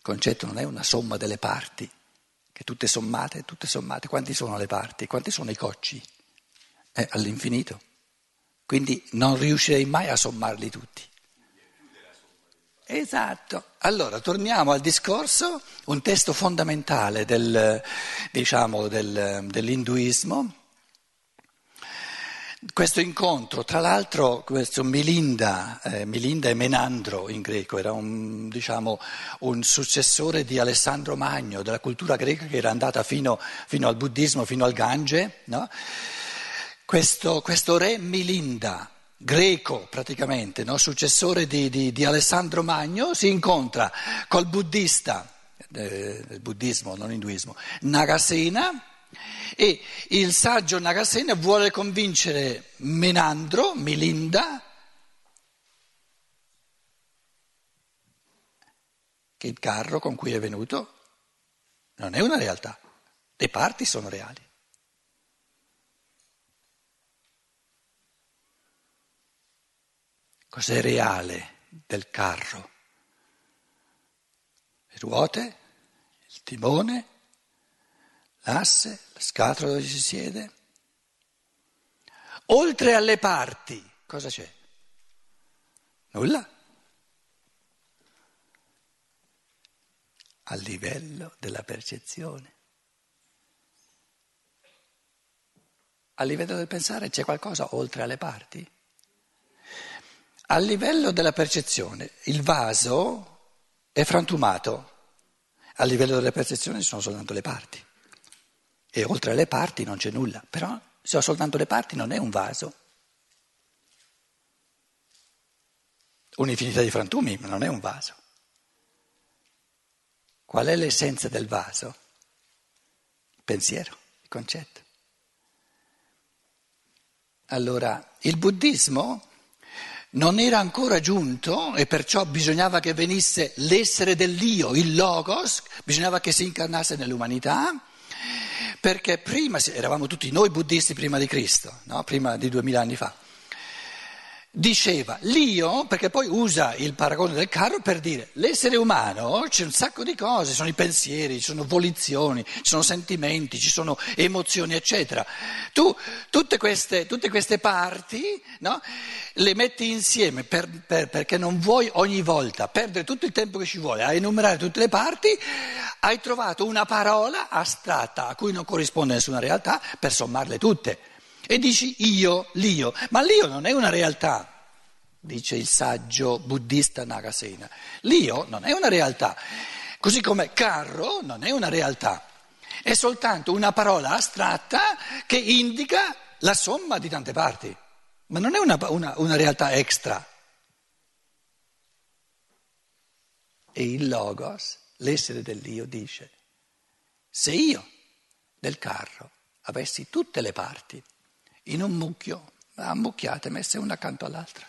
Il concetto non è una somma delle parti, che tutte sommate, tutte sommate. Quanti sono le parti? Quanti sono i cocci? È all'infinito. Quindi non riuscirei mai a sommarli tutti. Esatto. Allora, torniamo al discorso, un testo fondamentale del, diciamo, del, dell'induismo questo incontro, tra l'altro, questo Milinda, eh, Milinda e Menandro in greco, era un, diciamo, un, successore di Alessandro Magno, della cultura greca che era andata fino, fino al buddismo, fino al Gange. No? Questo, questo, re Milinda, greco praticamente, no? successore di, di, di, Alessandro Magno, si incontra col buddista, eh, il buddismo, non induismo, Nagasena e il saggio Nagasena vuole convincere Menandro, Milinda, che il carro con cui è venuto non è una realtà, le parti sono reali. Cos'è reale del carro? Le ruote, il timone, l'asse, la scatola dove si siede. Oltre alle parti, cosa c'è? Nulla. A livello della percezione. A livello del pensare c'è qualcosa oltre alle parti? A livello della percezione, il vaso è frantumato, a livello della percezione ci sono soltanto le parti. E oltre alle parti non c'è nulla, però se ho soltanto le parti non è un vaso. Un'infinità di frantumi, ma non è un vaso. Qual è l'essenza del vaso? Il pensiero, il concetto. Allora, il buddismo non era ancora giunto e perciò bisognava che venisse l'essere dell'io, il logos, bisognava che si incarnasse nell'umanità perché prima, eravamo tutti noi buddisti prima di Cristo, no? prima di duemila anni fa, diceva l'io, perché poi usa il paragone del carro per dire l'essere umano c'è un sacco di cose, ci sono i pensieri, ci sono volizioni, ci sono sentimenti, ci sono emozioni, eccetera. Tu tutte queste, tutte queste parti no, le metti insieme per, per, perché non vuoi ogni volta perdere tutto il tempo che ci vuole a enumerare tutte le parti, hai trovato una parola astratta a cui non corrisponde nessuna realtà per sommarle tutte e dici io, l'io, ma l'io non è una realtà, dice il saggio buddista Nagasena. L'io non è una realtà, così come carro non è una realtà, è soltanto una parola astratta che indica la somma di tante parti, ma non è una, una, una realtà extra. E il logos, l'essere dell'io, dice, se io del carro avessi tutte le parti, in un mucchio, ammucchiate, messe una accanto all'altra.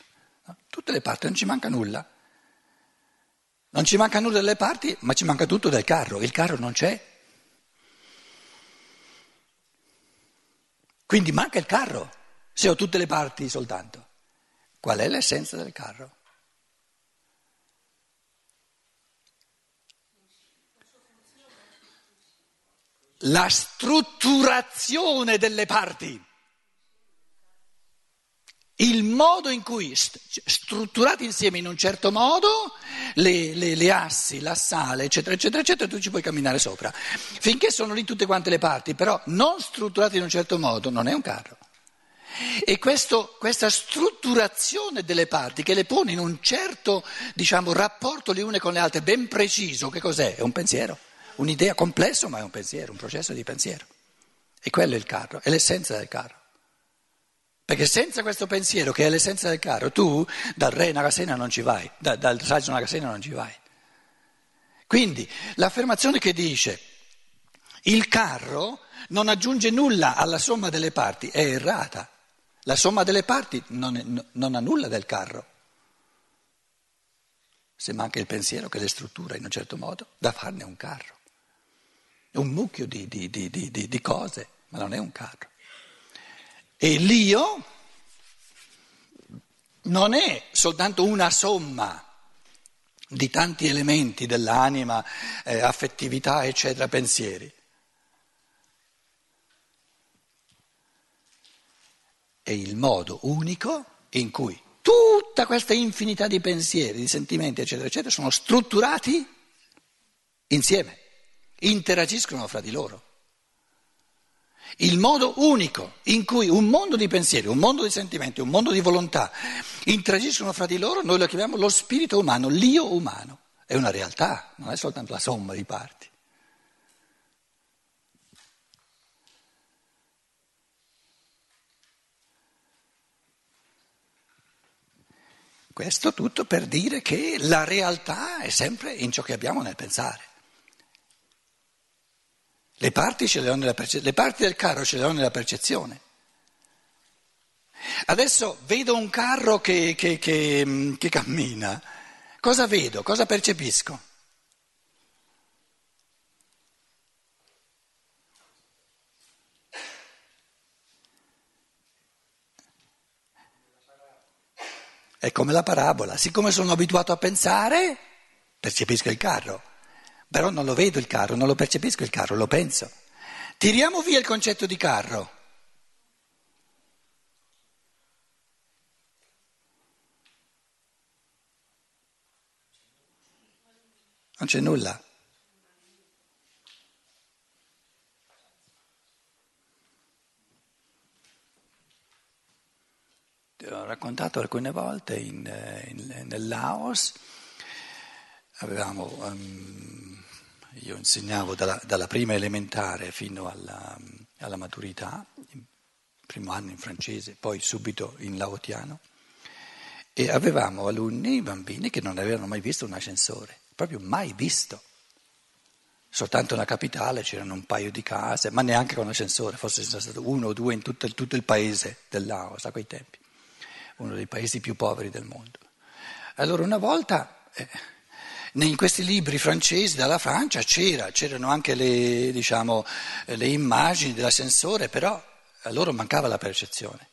Tutte le parti, non ci manca nulla. Non ci manca nulla delle parti, ma ci manca tutto del carro. Il carro non c'è. Quindi manca il carro, se ho tutte le parti soltanto. Qual è l'essenza del carro? La strutturazione delle parti il modo in cui, strutturati insieme in un certo modo, le, le, le, assi, la sale, eccetera, eccetera, eccetera, tu ci puoi camminare sopra. Finché sono lì tutte quante le parti, però non strutturate in un certo modo, non è un carro. E questo, questa strutturazione delle parti che le pone in un certo diciamo, rapporto le une con le altre ben preciso, che cos'è? È un pensiero, un'idea complessa ma è un pensiero, un processo di pensiero. E quello è il carro, è l'essenza del carro. Perché senza questo pensiero, che è l'essenza del carro, tu dal re Nagasena non ci vai, da, dal saggio Nagasena non ci vai. Quindi l'affermazione che dice il carro non aggiunge nulla alla somma delle parti è errata. La somma delle parti non, è, non ha nulla del carro. Se manca il pensiero che le struttura in un certo modo, da farne un carro. È un mucchio di, di, di, di cose, ma non è un carro. E l'io non è soltanto una somma di tanti elementi dell'anima, eh, affettività, eccetera, pensieri. È il modo unico in cui tutta questa infinità di pensieri, di sentimenti, eccetera, eccetera, sono strutturati insieme, interagiscono fra di loro. Il modo unico in cui un mondo di pensieri, un mondo di sentimenti, un mondo di volontà interagiscono fra di loro, noi lo chiamiamo lo spirito umano, l'io umano. È una realtà, non è soltanto la somma di parti. Questo tutto per dire che la realtà è sempre in ciò che abbiamo nel pensare. Le parti, perce- le parti del carro ce le ho nella percezione. Adesso vedo un carro che, che, che, mm, che cammina. Cosa vedo? Cosa percepisco? È come la parabola, siccome sono abituato a pensare, percepisco il carro. Però non lo vedo il carro, non lo percepisco il carro, lo penso. Tiriamo via il concetto di carro. Non c'è nulla. Ti ho raccontato alcune volte in, in, nel Laos, avevamo um, io insegnavo dalla, dalla prima elementare fino alla, alla maturità, il primo anno in francese, poi subito in laotiano, e avevamo alunni, bambini, che non avevano mai visto un ascensore, proprio mai visto. Soltanto nella capitale c'erano un paio di case, ma neanche con ascensore, forse c'era stato uno o due in tutto, tutto il paese del Laos a quei tempi, uno dei paesi più poveri del mondo. Allora una volta... Eh, in questi libri francesi dalla Francia c'era, c'erano anche le, diciamo, le immagini dell'ascensore, però a loro mancava la percezione.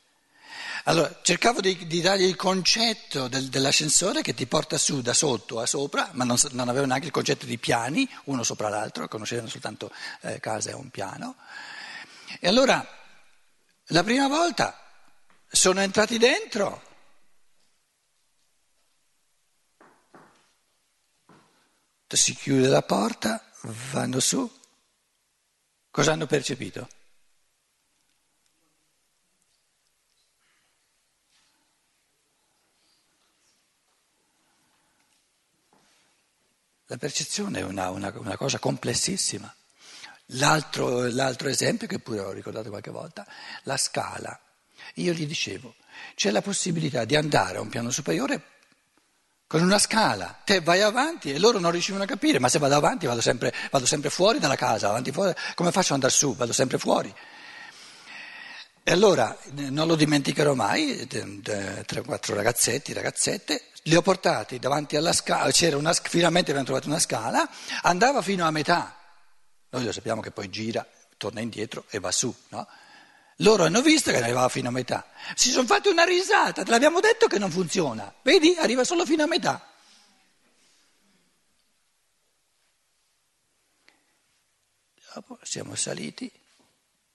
Allora cercavo di, di dargli il concetto del, dell'ascensore che ti porta su da sotto a sopra, ma non, non avevo neanche il concetto di piani, uno sopra l'altro, conoscevano soltanto eh, casa e un piano. E allora la prima volta sono entrati dentro si chiude la porta, vanno su, cosa hanno percepito? La percezione è una, una, una cosa complessissima. L'altro, l'altro, esempio, che pure ho ricordato qualche volta, la scala. Io gli dicevo, c'è la possibilità di andare a un piano superiore con una scala, te vai avanti e loro non riuscivano a capire, ma se vado avanti vado sempre, vado sempre fuori dalla casa, avanti fuori, come faccio ad andare su? Vado sempre fuori. E allora non lo dimenticherò mai, tre o quattro ragazzetti, ragazzette, li ho portati davanti alla scala, una, finalmente abbiamo trovato una scala, andava fino a metà. Noi lo sappiamo che poi gira, torna indietro e va su, no? Loro hanno visto che arrivava fino a metà. Si sono fatti una risata, te l'abbiamo detto che non funziona. Vedi, arriva solo fino a metà. Dopo siamo saliti,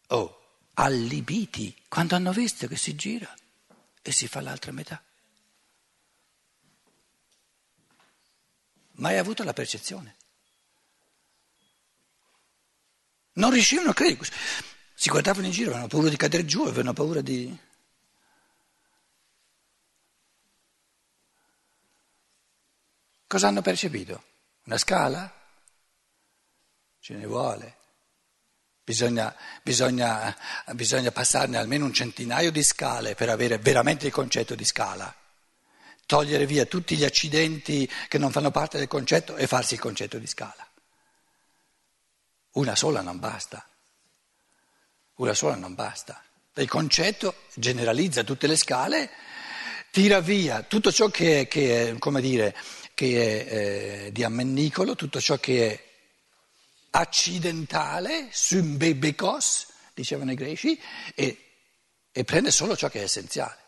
oh, allibiti, quando hanno visto che si gira e si fa l'altra metà. Mai avuto la percezione. Non riuscivano a credere si guardavano in giro, avevano paura di cadere giù, avevano paura di... Cosa hanno percepito? Una scala? Ce ne vuole. Bisogna, bisogna, bisogna passarne almeno un centinaio di scale per avere veramente il concetto di scala. Togliere via tutti gli accidenti che non fanno parte del concetto e farsi il concetto di scala. Una sola non basta. Una sola non basta. Il concetto generalizza tutte le scale, tira via tutto ciò che è, che è come dire, che è eh, di ammennicolo, tutto ciò che è accidentale, symbebekos, dicevano i greci, e, e prende solo ciò che è essenziale.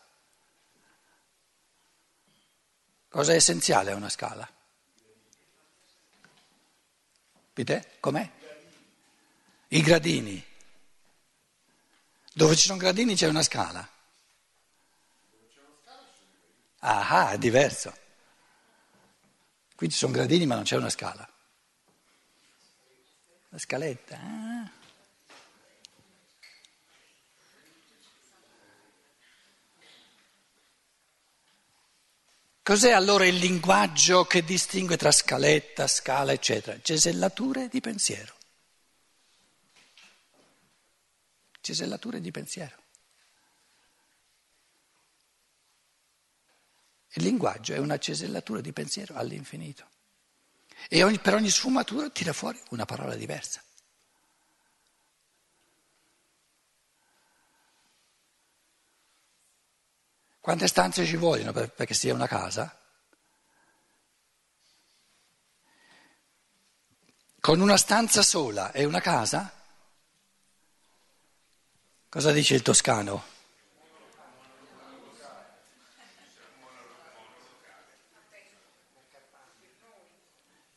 Cosa è essenziale a una scala? Vedete? Com'è? I gradini. Dove ci sono gradini c'è una scala. Ah, è diverso. Qui ci sono gradini ma non c'è una scala. La scaletta. Ah. Cos'è allora il linguaggio che distingue tra scaletta, scala, eccetera? Cesellature di pensiero. Cesellature di pensiero. Il linguaggio è una cesellatura di pensiero all'infinito. E ogni, per ogni sfumatura tira fuori una parola diversa. Quante stanze ci vogliono per, perché sia una casa? Con una stanza sola è una casa? Cosa dice il toscano?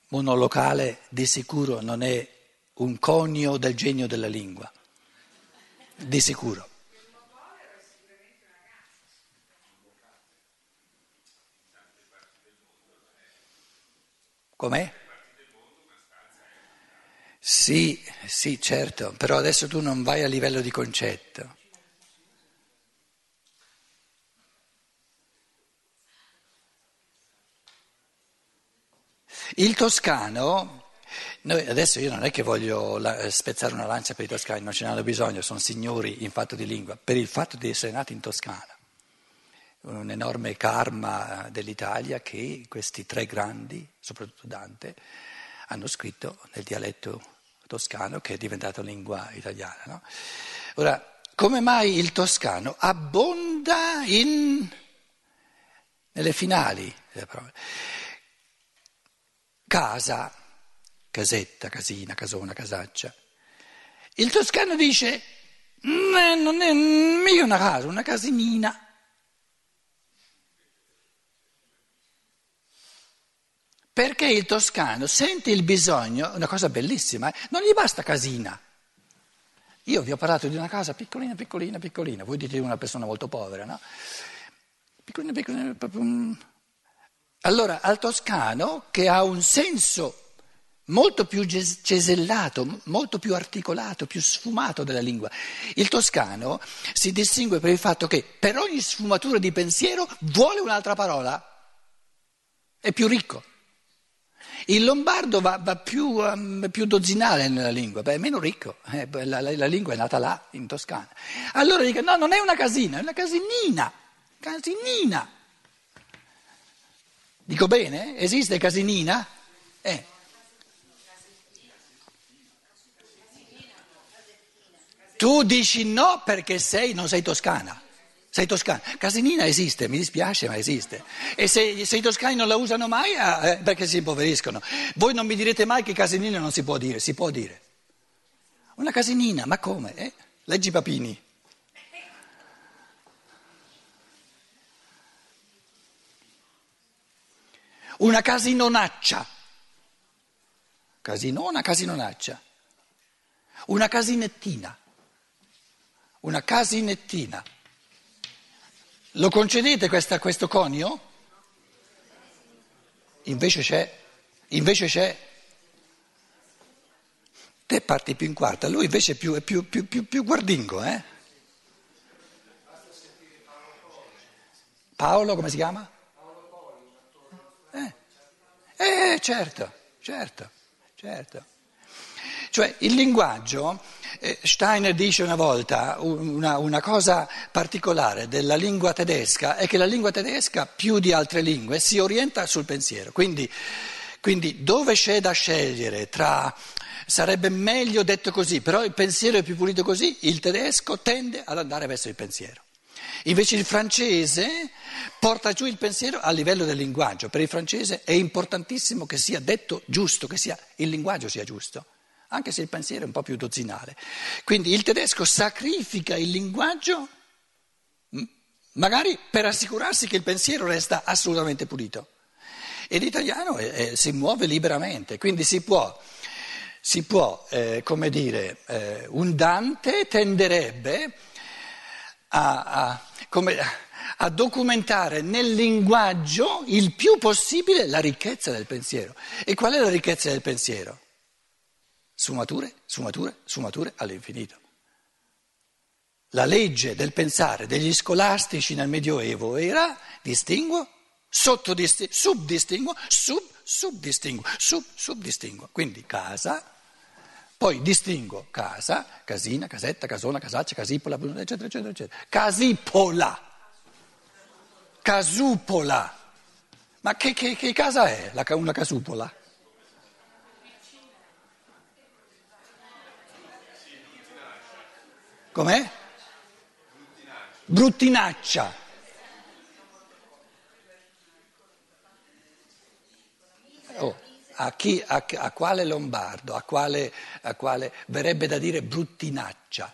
Monolocale di sicuro non è un conio del genio della lingua, di sicuro. Com'è? Sì, sì, certo, però adesso tu non vai a livello di concetto. Il toscano, noi adesso io non è che voglio spezzare una lancia per i toscani, non ce ne hanno bisogno, sono signori in fatto di lingua, per il fatto di essere nati in Toscana un enorme karma dell'Italia che questi tre grandi, soprattutto Dante, hanno scritto nel dialetto toscano che è diventato lingua italiana. No? Ora, come mai il toscano abbonda in, nelle finali? Casa, casetta, casina, casona, casaccia. Il toscano dice, non è mica una casa, una casinina. Perché il toscano sente il bisogno, una cosa bellissima, eh? non gli basta casina. Io vi ho parlato di una casa piccolina, piccolina, piccolina, voi dite di una persona molto povera, no? Piccolina, piccolina. Allora, al toscano, che ha un senso molto più cesellato, molto più articolato, più sfumato della lingua, il toscano si distingue per il fatto che per ogni sfumatura di pensiero vuole un'altra parola, è più ricco. Il lombardo va, va più, um, più, dozzinale nella lingua, beh, è meno ricco, eh, la, la, la, lingua è nata là, in Toscana. Allora dico, no, non è una casina, è una casinina, casinina. Dico bene? Esiste casinina? Eh. Tu dici no perché sei, non sei toscana. Sei toscano. Casinina esiste, mi dispiace, ma esiste. E se, se i toscani non la usano mai, eh, perché si impoveriscono. Voi non mi direte mai che casinina non si può dire, si può dire. Una casinina, ma come? Eh? Leggi Papini. Una casinonaccia. Casinona, casinonaccia. Una casinettina. Una casinettina. Lo concedete questa, questo conio? Invece c'è, invece c'è. Te parti più in quarta, lui invece è più, è più, più, più, più guardingo, eh? Paolo, come si chiama? Eh, eh certo, certo, certo. Cioè il linguaggio, eh, Steiner dice una volta una, una, cosa particolare della lingua tedesca è che la lingua tedesca più di altre lingue si orienta sul pensiero, quindi, quindi dove c'è da scegliere tra sarebbe meglio detto così, però il pensiero è più pulito così, il tedesco tende ad andare verso il pensiero. Invece il francese porta giù il pensiero a livello del linguaggio. Per il francese è importantissimo che sia detto giusto, che sia, il linguaggio sia giusto anche se il pensiero è un po' più dozzinale. Quindi il tedesco sacrifica il linguaggio magari per assicurarsi che il pensiero resta assolutamente pulito. E l'italiano è, è, si muove liberamente, quindi si può si può, eh, come dire, eh, un Dante tenderebbe a, a, come, a, documentare nel linguaggio il più possibile la ricchezza del pensiero. E qual è la ricchezza del pensiero? Sfumature, sfumature, sfumature all'infinito. La legge del pensare degli scolastici nel Medioevo era distinguo, sottodistinguo, subdistinguo, sub, subdistinguo, sub, subdistinguo. Quindi casa, poi distingo casa, casina, casetta, casona, casaccia, casipola, eccetera, eccetera, eccetera. Casipola, casupola. Ma che, che, che casa è una casupola? Com'è? bruttinaccia. Oh, a, chi, a, a, quale lombardo, a quale, a quale, verrebbe da dire bruttinaccia?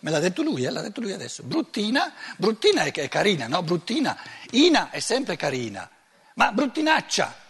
Me l'ha detto lui, eh? l'ha detto lui adesso. Bruttina, bruttina è, è carina, no? Bruttina, Ina è sempre carina, ma bruttinaccia.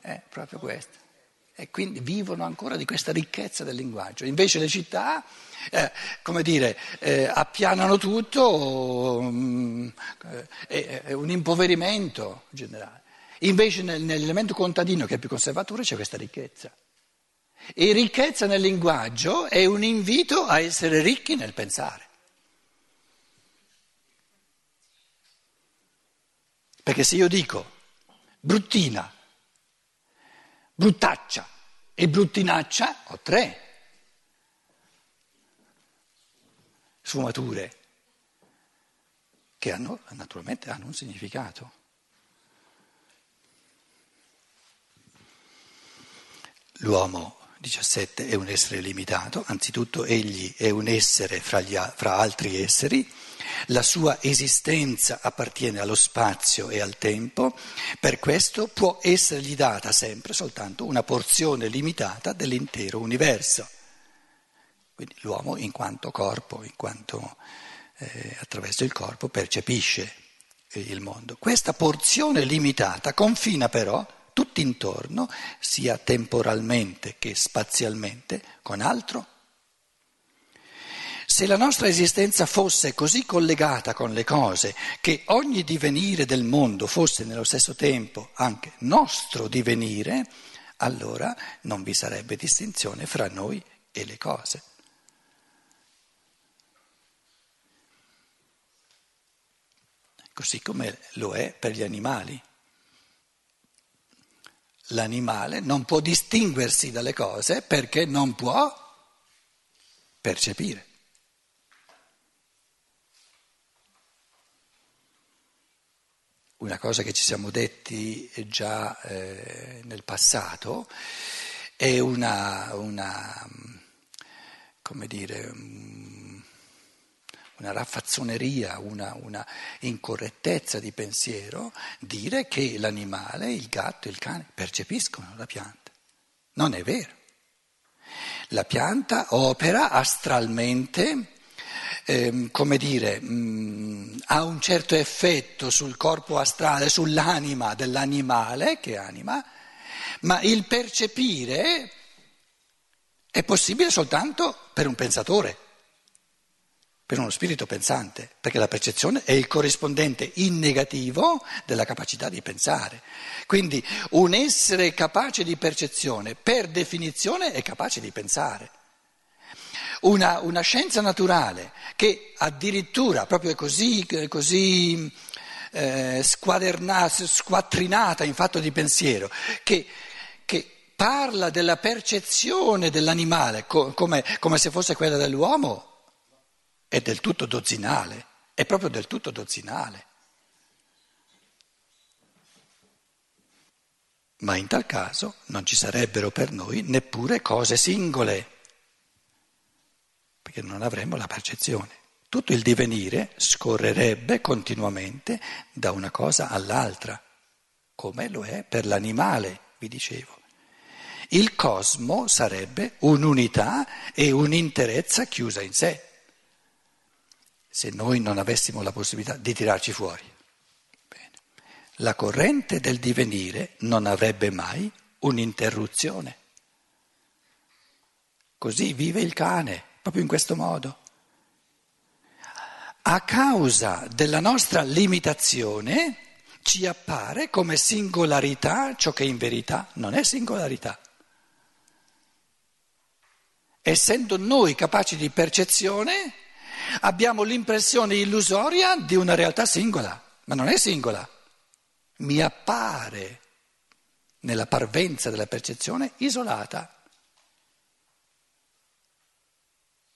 È proprio questo. E quindi vivono ancora di questa ricchezza del linguaggio. Invece le città, eh, come dire, eh, appianano tutto, um, è, è, un impoverimento generale. Invece nel, nell'elemento contadino, che è più conservatore, c'è questa ricchezza. E ricchezza nel linguaggio è un invito a essere ricchi nel pensare. Perché se io dico bruttina, bruttaccia e bruttinaccia, ho tre sfumature che hanno, naturalmente hanno un significato. L'uomo 17 è un essere limitato, anzitutto egli è un essere fra, gli, fra altri esseri la sua esistenza appartiene allo spazio e al tempo, per questo può essergli data sempre soltanto una porzione limitata dell'intero universo. Quindi l'uomo in quanto corpo, in quanto eh, attraverso il corpo percepisce il mondo. Questa porzione limitata confina però tutto intorno, sia temporalmente che spazialmente, con altro se la nostra esistenza fosse così collegata con le cose che ogni divenire del mondo fosse nello stesso tempo anche nostro divenire, allora non vi sarebbe distinzione fra noi e le cose. Così come lo è per gli animali. L'animale non può distinguersi dalle cose perché non può percepire. Una cosa che ci siamo detti già eh, nel passato, è una, una, come dire, una raffazzoneria, una, una, incorrettezza di pensiero dire che l'animale, il gatto, il cane percepiscono la pianta. Non è vero. La pianta opera astralmente ehm, come dire, mh, mm, ha un certo effetto sul corpo astrale, sull'anima dell'animale che anima, ma il percepire è possibile soltanto per un pensatore, per uno spirito pensante, perché la percezione è il corrispondente in negativo della capacità di pensare. Quindi un essere capace di percezione, per definizione, è capace di pensare una, una scienza naturale che addirittura proprio così, così eh, squattrinata in fatto di pensiero, che, che parla della percezione dell'animale co- come, come se fosse quella dell'uomo, è del tutto dozzinale, è proprio del tutto dozzinale. Ma in tal caso non ci sarebbero per noi neppure cose singole perché non avremmo la percezione. Tutto il divenire scorrerebbe continuamente da una cosa all'altra, come lo è per l'animale, vi dicevo. Il cosmo sarebbe un'unità e un'interezza chiusa in sé, se noi non avessimo la possibilità di tirarci fuori. Bene. La corrente del divenire non avrebbe mai un'interruzione. Così vive il cane, proprio in questo modo. A causa della nostra limitazione ci appare come singolarità ciò che in verità non è singolarità essendo noi capaci di percezione, abbiamo l'impressione illusoria di una realtà singola, ma non è singola. Mi appare nella parvenza della percezione isolata.